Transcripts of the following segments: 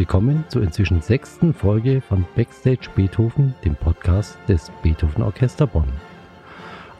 willkommen zur inzwischen sechsten Folge von Backstage Beethoven, dem Podcast des Beethoven Orchester Bonn.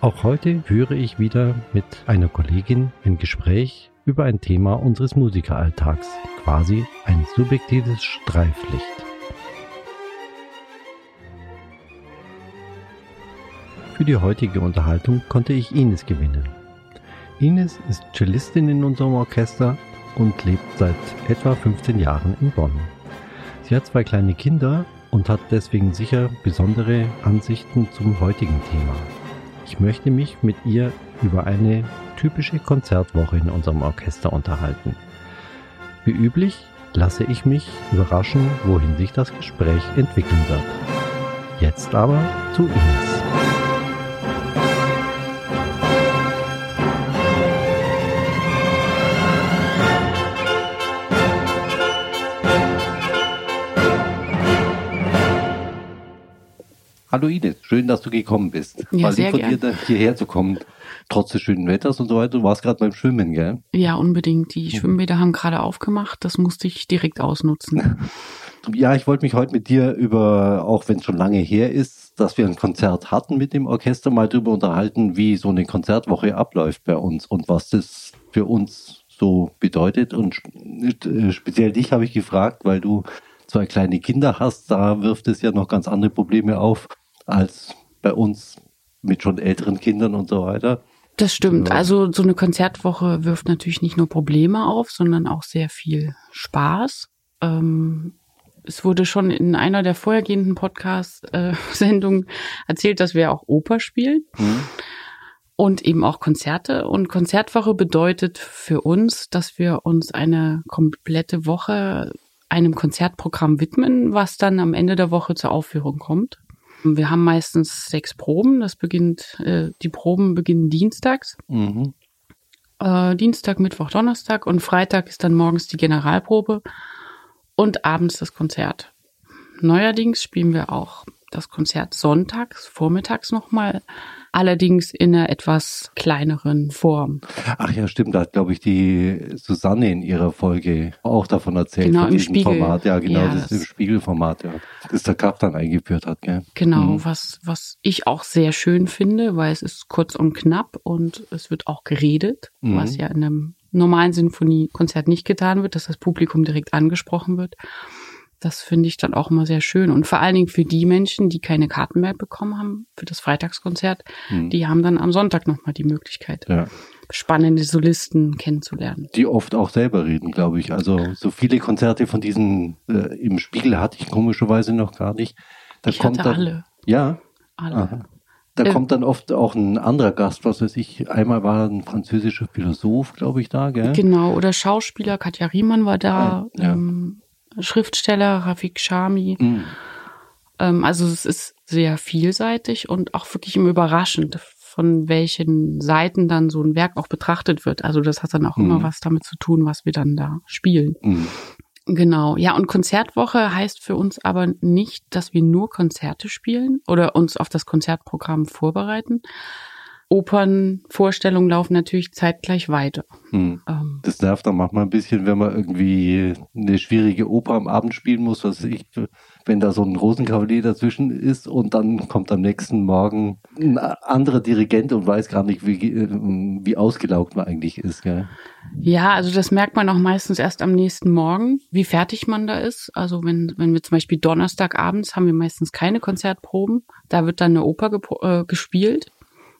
Auch heute führe ich wieder mit einer Kollegin ein Gespräch über ein Thema unseres Musikeralltags, quasi ein subjektives Streiflicht. Für die heutige Unterhaltung konnte ich Ines gewinnen. Ines ist Cellistin in unserem Orchester und lebt seit etwa 15 Jahren in Bonn. Sie hat zwei kleine Kinder und hat deswegen sicher besondere Ansichten zum heutigen Thema. Ich möchte mich mit ihr über eine typische Konzertwoche in unserem Orchester unterhalten. Wie üblich lasse ich mich überraschen, wohin sich das Gespräch entwickeln wird. Jetzt aber zu Ines. Hallo Ines, schön, dass du gekommen bist. Ja, War sehr lieb von gern. dir, hierher zu kommen, trotz des schönen Wetters und so weiter. Du warst gerade beim Schwimmen, gell? Ja, unbedingt. Die Schwimmbäder haben gerade aufgemacht. Das musste ich direkt ausnutzen. Ja, ich wollte mich heute mit dir über, auch wenn es schon lange her ist, dass wir ein Konzert hatten mit dem Orchester, mal drüber unterhalten, wie so eine Konzertwoche abläuft bei uns und was das für uns so bedeutet. Und äh, speziell dich habe ich gefragt, weil du zwei kleine Kinder hast, da wirft es ja noch ganz andere Probleme auf als bei uns mit schon älteren Kindern und so weiter. Das stimmt. Also so eine Konzertwoche wirft natürlich nicht nur Probleme auf, sondern auch sehr viel Spaß. Ähm, es wurde schon in einer der vorhergehenden Podcast-Sendungen erzählt, dass wir auch Oper spielen Hm? und eben auch Konzerte. Und Konzertwoche bedeutet für uns, dass wir uns eine komplette Woche einem Konzertprogramm widmen, was dann am Ende der Woche zur Aufführung kommt. Wir haben meistens sechs Proben. Das beginnt, äh, die Proben beginnen dienstags. Mhm. Äh, Dienstag, Mittwoch, Donnerstag und Freitag ist dann morgens die Generalprobe und abends das Konzert. Neuerdings spielen wir auch das Konzert sonntags, vormittags nochmal, allerdings in einer etwas kleineren Form. Ach ja, stimmt, da hat, glaube ich, die Susanne in ihrer Folge auch davon erzählt. Genau, im diesem Spiegel. Format, ja, genau, Ja, das ist das- im Spiegelformat, ja. Das der Kraft dann eingeführt hat, gell? Genau, Mhm. was, was ich auch sehr schön finde, weil es ist kurz und knapp und es wird auch geredet, Mhm. was ja in einem normalen Sinfoniekonzert nicht getan wird, dass das Publikum direkt angesprochen wird. Das finde ich dann auch immer sehr schön. Und vor allen Dingen für die Menschen, die keine Karten mehr bekommen haben für das Freitagskonzert, Mhm. die haben dann am Sonntag nochmal die Möglichkeit, Ja. spannende Solisten kennenzulernen. Die oft auch selber reden, glaube ich. Also so viele Konzerte von diesen äh, im Spiegel hatte ich komischerweise noch gar nicht. Da Ich kommt hatte dann, alle. Ja, Alle. aha. Da Ähm. kommt dann oft auch ein anderer Gast, was weiß ich. Einmal war ein französischer Philosoph, glaube ich, da, gell? Genau, oder Schauspieler, Katja Riemann war da, ja. ähm, Schriftsteller, Rafik Shami. Mhm. Ähm, also es ist sehr vielseitig und auch wirklich immer überraschend, von welchen Seiten dann so ein Werk auch betrachtet wird. Also das hat dann auch Mhm. immer was damit zu tun, was wir dann da spielen. Mhm. Genau. Ja, und Konzertwoche heißt für uns aber nicht, dass wir nur Konzerte spielen oder uns auf das Konzertprogramm vorbereiten. Opernvorstellungen laufen natürlich zeitgleich weiter. Mhm. Ähm, Das nervt dann manchmal ein bisschen, wenn man irgendwie eine schwierige Oper am Abend spielen muss, was ich, wenn da so ein Rosenkavalier dazwischen ist und dann kommt am nächsten Morgen ein anderer Dirigent und weiß gar nicht, wie, äh, wie ausgelaugt man eigentlich ist. Gell? Ja, also das merkt man auch meistens erst am nächsten Morgen, wie fertig man da ist. Also wenn, wenn wir zum Beispiel Donnerstagabends haben wir meistens keine Konzertproben. Da wird dann eine Oper äh, gespielt.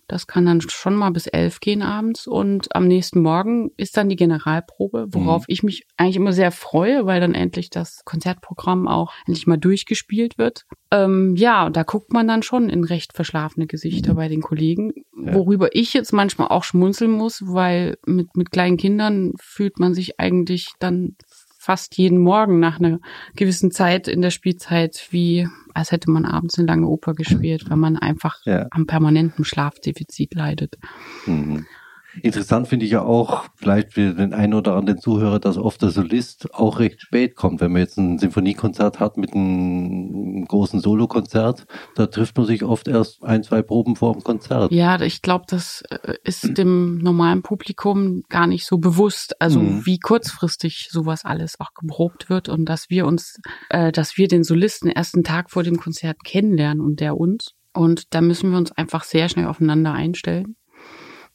Das kann dann schon mal bis elf gehen abends. Und am nächsten Morgen ist dann die Generalprobe, worauf ich mich eigentlich immer sehr freue, weil dann endlich das Konzertprogramm auch endlich mal durchgespielt wird. Ähm, ja, da guckt man dann schon in recht verschlafene Gesichter bei den Kollegen, Ja. worüber ich jetzt manchmal auch schmunzeln muss, weil mit, mit kleinen Kindern fühlt man sich eigentlich dann fast jeden Morgen nach einer gewissen Zeit in der Spielzeit wie, als hätte man abends eine lange Oper gespielt, weil man einfach Ja. am permanenten Schlafdefizit leidet. Mhm. Interessant finde ich ja auch, vielleicht für den einen oder anderen Zuhörer, dass oft der Solist auch recht spät kommt. Wenn man jetzt ein Sinfoniekonzert hat mit einem großen Solokonzert, da trifft man sich oft erst ein, zwei Proben vor dem Konzert. Ja, ich glaube, das äh, ist dem normalen Publikum gar nicht so bewusst, also mhm. wie kurzfristig sowas alles auch geprobt wird und dass wir uns, äh, dass wir den Solisten erst einen Tag vor dem Konzert kennenlernen und der uns. Und da müssen wir uns einfach sehr schnell aufeinander einstellen.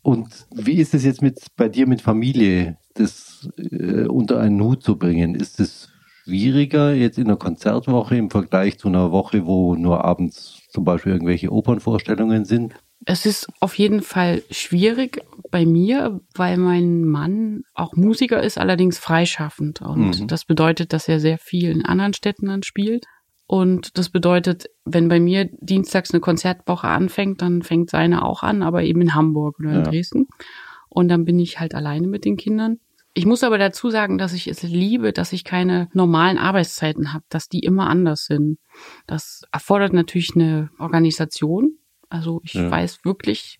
Und wie ist es jetzt mit bei dir mit Familie, das äh, unter einen Hut zu bringen? Ist es schwieriger jetzt in einer Konzertwoche im Vergleich zu einer Woche, wo nur abends zum Beispiel irgendwelche Opernvorstellungen sind? Es ist auf jeden Fall schwierig bei mir, weil mein Mann auch Musiker ist, allerdings freischaffend. Und mhm. das bedeutet, dass er sehr viel in anderen Städten dann spielt. Und das bedeutet, wenn bei mir dienstags eine Konzertwoche anfängt, dann fängt seine auch an, aber eben in Hamburg oder in ja. Dresden. Und dann bin ich halt alleine mit den Kindern. Ich muss aber dazu sagen, dass ich es liebe, dass ich keine normalen Arbeitszeiten habe, dass die immer anders sind. Das erfordert natürlich eine Organisation. Also ich ja. weiß wirklich,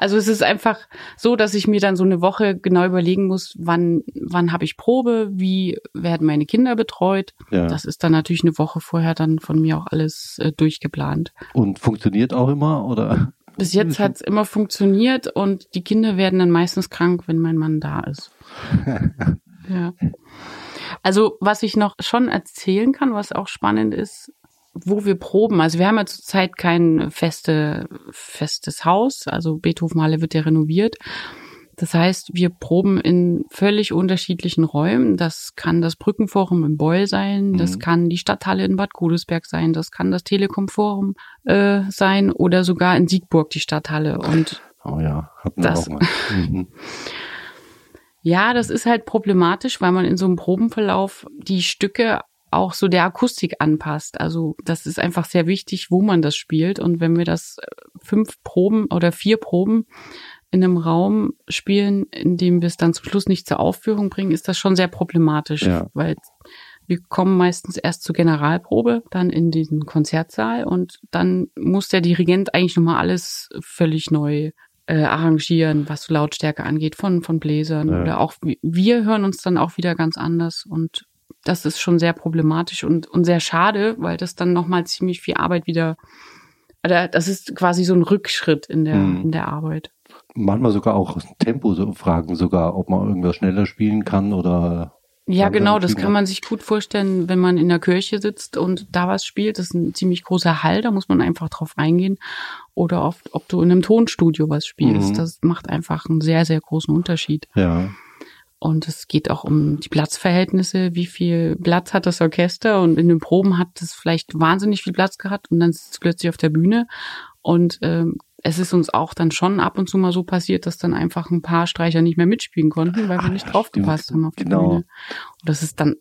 also es ist einfach so, dass ich mir dann so eine Woche genau überlegen muss, wann, wann habe ich Probe, wie werden meine Kinder betreut. Ja. Das ist dann natürlich eine Woche vorher dann von mir auch alles äh, durchgeplant. Und funktioniert auch immer oder? Bis jetzt hat es immer funktioniert und die Kinder werden dann meistens krank, wenn mein Mann da ist. ja. Also was ich noch schon erzählen kann, was auch spannend ist, wo wir proben. Also wir haben ja zurzeit kein feste, festes Haus. Also Beethovenhalle wird ja renoviert. Das heißt, wir proben in völlig unterschiedlichen Räumen. Das kann das Brückenforum in Beul sein, das mhm. kann die Stadthalle in Bad Godesberg sein, das kann das Telekom-Forum äh, sein oder sogar in Siegburg die Stadthalle. Und oh ja, hatten wir das, auch mal. Mhm. Ja, das ist halt problematisch, weil man in so einem Probenverlauf die Stücke auch so der Akustik anpasst. Also das ist einfach sehr wichtig, wo man das spielt. Und wenn wir das äh, fünf Proben oder vier Proben in einem Raum spielen, in dem wir es dann zum Schluss nicht zur Aufführung bringen, ist das schon sehr problematisch, ja. weil wir kommen meistens erst zur Generalprobe, dann in diesen Konzertsaal und dann muss der Dirigent eigentlich nochmal alles völlig neu äh, arrangieren, was so Lautstärke angeht, von, von Bläsern ja. oder auch wir hören uns dann auch wieder ganz anders und das ist schon sehr problematisch und, und sehr schade, weil das dann nochmal ziemlich viel Arbeit wieder, das ist quasi so ein Rückschritt in der, mhm. in der Arbeit. Manchmal sogar auch Tempo so fragen, sogar, ob man irgendwas schneller spielen kann oder ja, genau, das kann man sich gut vorstellen, wenn man in der Kirche sitzt und da was spielt. Das ist ein ziemlich großer Hall, da muss man einfach drauf eingehen. Oder oft, ob du in einem Tonstudio was spielst. Mhm. Das macht einfach einen sehr, sehr großen Unterschied. Ja. Und es geht auch um die Platzverhältnisse, wie viel Platz hat das Orchester und in den Proben hat es vielleicht wahnsinnig viel Platz gehabt und dann sitzt es plötzlich auf der Bühne. Und ähm, es ist uns auch dann schon ab und zu mal so passiert, dass dann einfach ein paar Streicher nicht mehr mitspielen konnten, weil wir nicht draufgepasst haben auf die genau. Bühne. Und das ist dann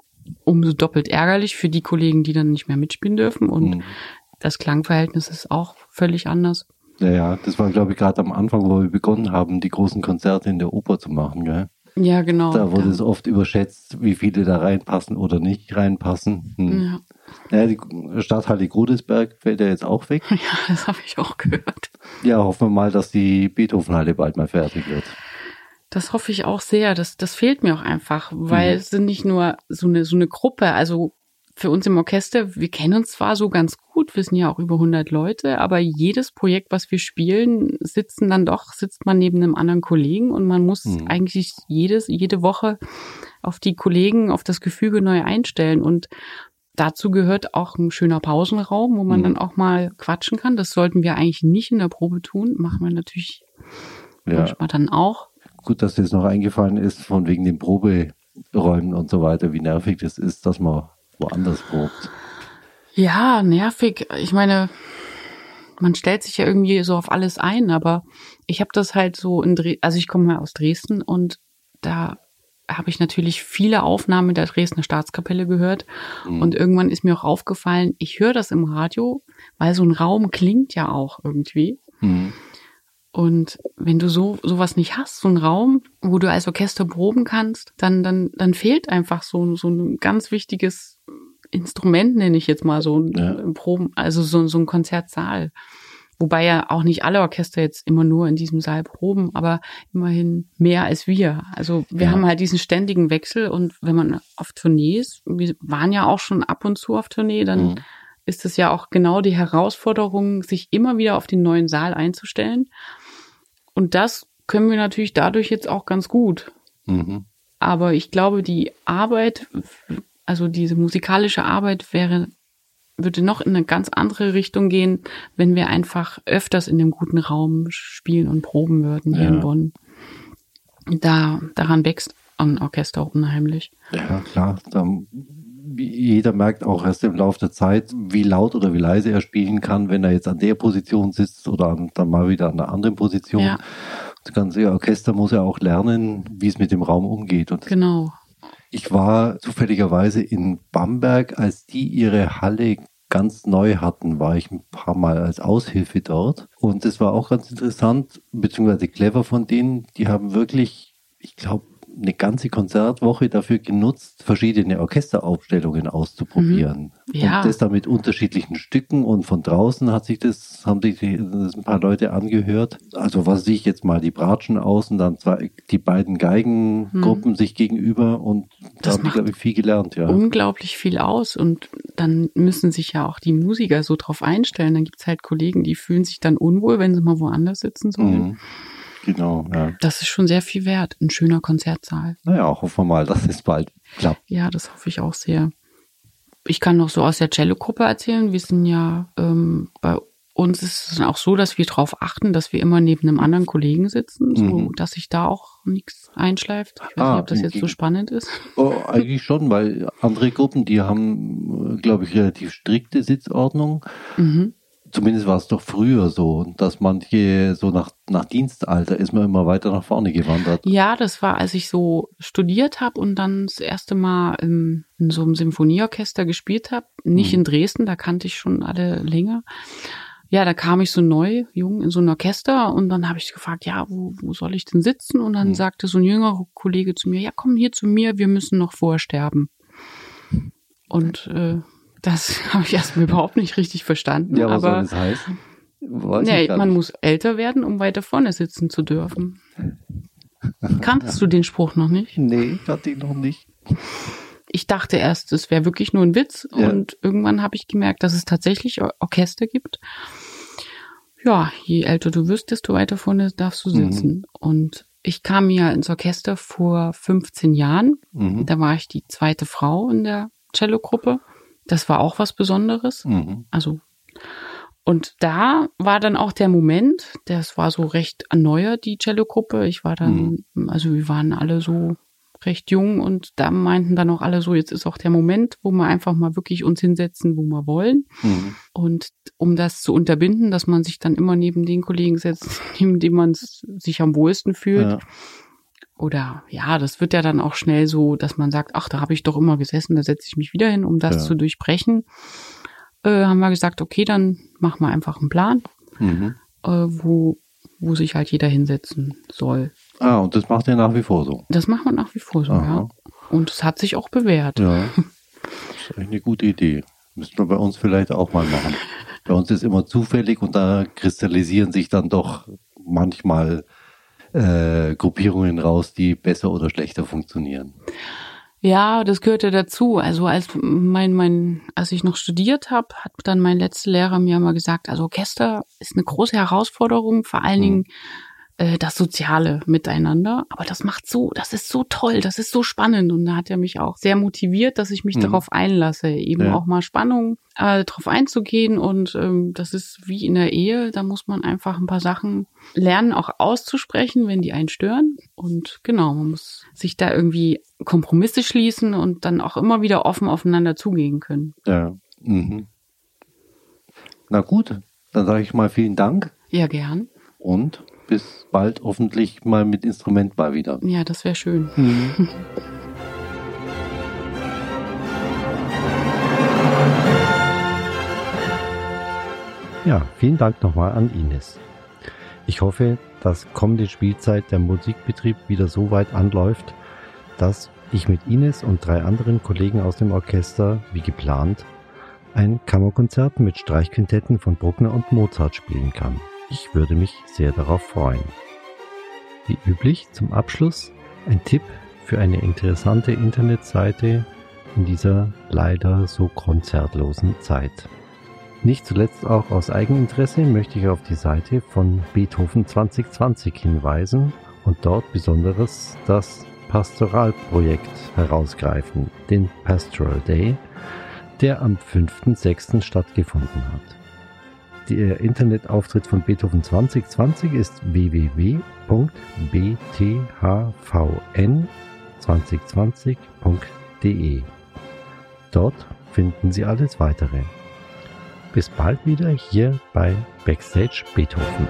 umso doppelt ärgerlich für die Kollegen, die dann nicht mehr mitspielen dürfen. Und mhm. das Klangverhältnis ist auch völlig anders. Ja, ja, das war, glaube ich, gerade am Anfang, wo wir begonnen haben, die großen Konzerte in der Oper zu machen, gell? Ja, genau. Da wurde ja. es oft überschätzt, wie viele da reinpassen oder nicht reinpassen. Hm. Ja. Ja, die Stadthalle Grudesberg fällt ja jetzt auch weg. Ja, das habe ich auch gehört. Ja, hoffen wir mal, dass die Beethovenhalle bald mal fertig wird. Das hoffe ich auch sehr. Das, das fehlt mir auch einfach, weil mhm. es sind nicht nur so eine, so eine Gruppe, also für uns im Orchester, wir kennen uns zwar so ganz gut, wir sind ja auch über 100 Leute, aber jedes Projekt, was wir spielen, sitzen dann doch, sitzt man neben einem anderen Kollegen und man muss mhm. eigentlich jedes, jede Woche auf die Kollegen, auf das Gefüge neu einstellen und dazu gehört auch ein schöner Pausenraum, wo man mhm. dann auch mal quatschen kann. Das sollten wir eigentlich nicht in der Probe tun, machen wir natürlich ja. manchmal dann auch. Gut, dass dir das noch eingefallen ist, von wegen den Proberäumen und so weiter, wie nervig das ist, dass man woanders probt. Ja, nervig. Ich meine, man stellt sich ja irgendwie so auf alles ein, aber ich habe das halt so in Dresden, also ich komme mal aus Dresden und da habe ich natürlich viele Aufnahmen der Dresdner Staatskapelle gehört mhm. und irgendwann ist mir auch aufgefallen, ich höre das im Radio, weil so ein Raum klingt ja auch irgendwie. Mhm. Und wenn du so sowas nicht hast, so einen Raum, wo du als Orchester proben kannst, dann dann dann fehlt einfach so so ein ganz wichtiges Instrument nenne ich jetzt mal so ja. Proben, also so, so ein Konzertsaal. Wobei ja auch nicht alle Orchester jetzt immer nur in diesem Saal proben, aber immerhin mehr als wir. Also wir Ja. haben halt diesen ständigen Wechsel und wenn man auf Tournee ist, wir waren ja auch schon ab und zu auf Tournee, dann Mhm. ist es ja auch genau die Herausforderung, sich immer wieder auf den neuen Saal einzustellen. Und das können wir natürlich dadurch jetzt auch ganz gut. Mhm. Aber ich glaube, die Arbeit, also diese musikalische Arbeit wäre, würde noch in eine ganz andere Richtung gehen, wenn wir einfach öfters in dem guten Raum spielen und proben würden hier Ja. in Bonn. Da, daran wächst ein Orchester unheimlich. Ja, klar. Dann, jeder merkt auch erst im Laufe der Zeit, wie laut oder wie leise er spielen kann, wenn er jetzt an der Position sitzt oder an, dann mal wieder an einer anderen Position. Ja. Das ganze Orchester muss ja auch lernen, wie es mit dem Raum umgeht. Und Genau. Ich war zufälligerweise in Bamberg, als die ihre Halle ganz neu hatten, war ich ein paar Mal als Aushilfe dort. Und es war auch ganz interessant, beziehungsweise clever von denen. Die haben wirklich, ich glaube, eine ganze Konzertwoche dafür genutzt, verschiedene Orchesteraufstellungen auszuprobieren. Ja. Und das dann mit unterschiedlichen Stücken und von draußen hat sich das, haben sich das ein paar Leute angehört. Also was sehe ich jetzt mal, die Bratschen außen, dann zwei, die beiden Geigengruppen sich gegenüber und da Das haben die, glaube ich, viel gelernt, ja. unglaublich viel aus und dann müssen sich ja auch die Musiker so drauf einstellen. Dann gibt's halt Kollegen, die fühlen sich dann unwohl, wenn sie mal woanders sitzen sollen. Mhm. Genau, ja. Das ist schon sehr viel wert, ein schöner Konzertsaal. Naja, hoffen wir mal, dass es bald klappt. Ja, das hoffe ich auch sehr. Ich kann noch so aus der Cello-Gruppe erzählen. Wir sind ja, ähm, bei uns ist es auch so, dass wir darauf achten, dass wir immer neben einem anderen Kollegen sitzen, so Mhm. dass sich da auch nichts einschleift. Ich weiß Ah, nicht, ob das im jetzt so spannend ist. Oh, eigentlich schon, weil andere Gruppen, die haben, glaube ich, relativ strikte Sitzordnung. Mhm. Zumindest war es doch früher so, dass manche so nach, nach Dienstalter ist man immer weiter nach vorne gewandert. Ja, das war, als ich so studiert habe und dann das erste Mal im, in so einem Symphonieorchester gespielt habe. Nicht Mhm. in Dresden, da kannte ich schon alle länger. Ja, da kam ich so neu, jung, in so ein Orchester und dann habe ich gefragt, ja, wo, wo soll ich denn sitzen? Und dann Mhm. sagte so ein jüngerer Kollege zu mir, ja, komm hier zu mir, wir müssen noch vorsterben. Und äh, das habe ich erstmal überhaupt nicht richtig verstanden. Ja, was soll aber das heißen? Nee, ich man nicht. muss älter werden, um weiter vorne sitzen zu dürfen. Kanntest du den Spruch noch nicht? Nee, hatte ich noch nicht. Ich dachte erst, es wäre wirklich nur ein Witz Ja. und irgendwann habe ich gemerkt, dass es tatsächlich Or- Orchester gibt. Ja, je älter du wirst, desto weiter vorne darfst du Mhm. sitzen. Und ich kam ja ins Orchester vor 15 Jahren. Mhm. Da war ich die zweite Frau in der Cello-Gruppe. Das war auch was Besonderes. Mhm. Also, und da war dann auch der Moment, das war so recht erneuert, die Cello-Gruppe. Ich war dann, also wir waren alle so recht jung und da meinten dann auch alle so, jetzt ist auch der Moment, wo wir einfach mal wirklich uns hinsetzen, wo wir wollen. Mhm. Und um das zu unterbinden, dass man sich dann immer neben den Kollegen setzt, neben dem man sich am wohlsten fühlt. Ja. Oder ja, das wird ja dann auch schnell so, dass man sagt, ach, da habe ich doch immer gesessen, da setze ich mich wieder hin, um das Ja. zu durchbrechen. Äh, haben wir gesagt, okay, dann machen wir einfach einen Plan, Mhm. äh, wo, wo sich halt jeder hinsetzen soll. Ah, und das macht er nach wie vor so. Das machen wir nach wie vor so, Aha. ja. Und es hat sich auch bewährt. Ja, das ist eigentlich eine gute Idee. Müssten wir bei uns vielleicht auch mal machen. Bei uns ist immer zufällig und da kristallisieren sich dann doch manchmal äh, Gruppierungen raus, die besser oder schlechter funktionieren. Ja, das gehörte dazu. Also als mein, mein, als ich noch studiert habe, hat dann mein letzter Lehrer mir mal gesagt, also Orchester ist eine große Herausforderung, vor allen Mhm. Dingen äh, das soziale Miteinander. Aber das macht so, das ist so toll, das ist so spannend. Und da hat er mich auch sehr motiviert, dass ich mich Mhm. darauf einlasse, eben Ja. auch mal Spannung äh, darauf einzugehen. Und ähm, das ist wie in der Ehe, da muss man einfach ein paar Sachen lernen, auch auszusprechen, wenn die einen stören. Und genau, man muss sich da irgendwie Kompromisse schließen und dann auch immer wieder offen aufeinander zugehen können. Ja. Mhm. Na gut, dann sage ich mal vielen Dank Ja, gern. und bis bald hoffentlich mal mit Instrument mal wieder. Ja, das wäre schön. Ja, vielen Dank nochmal an Ines. Ich hoffe, dass kommende Spielzeit der Musikbetrieb wieder so weit anläuft, dass ich mit Ines und drei anderen Kollegen aus dem Orchester, wie geplant, ein Kammerkonzert mit Streichquintetten von Bruckner und Mozart spielen kann. Ich würde mich sehr darauf freuen. Wie üblich zum Abschluss ein Tipp für eine interessante Internetseite in dieser leider so konzertlosen Zeit. Nicht zuletzt auch aus Eigeninteresse möchte ich auf die Seite von Beethoven 2020 hinweisen und dort besonderes das Pastoralprojekt herausgreifen, den Pastoral Day, der am 5.6. stattgefunden hat. Der Internetauftritt von Beethoven 2020 ist www.bthvn2020.de. Dort finden Sie alles weitere. Bis bald wieder hier bei Backstage Beethoven.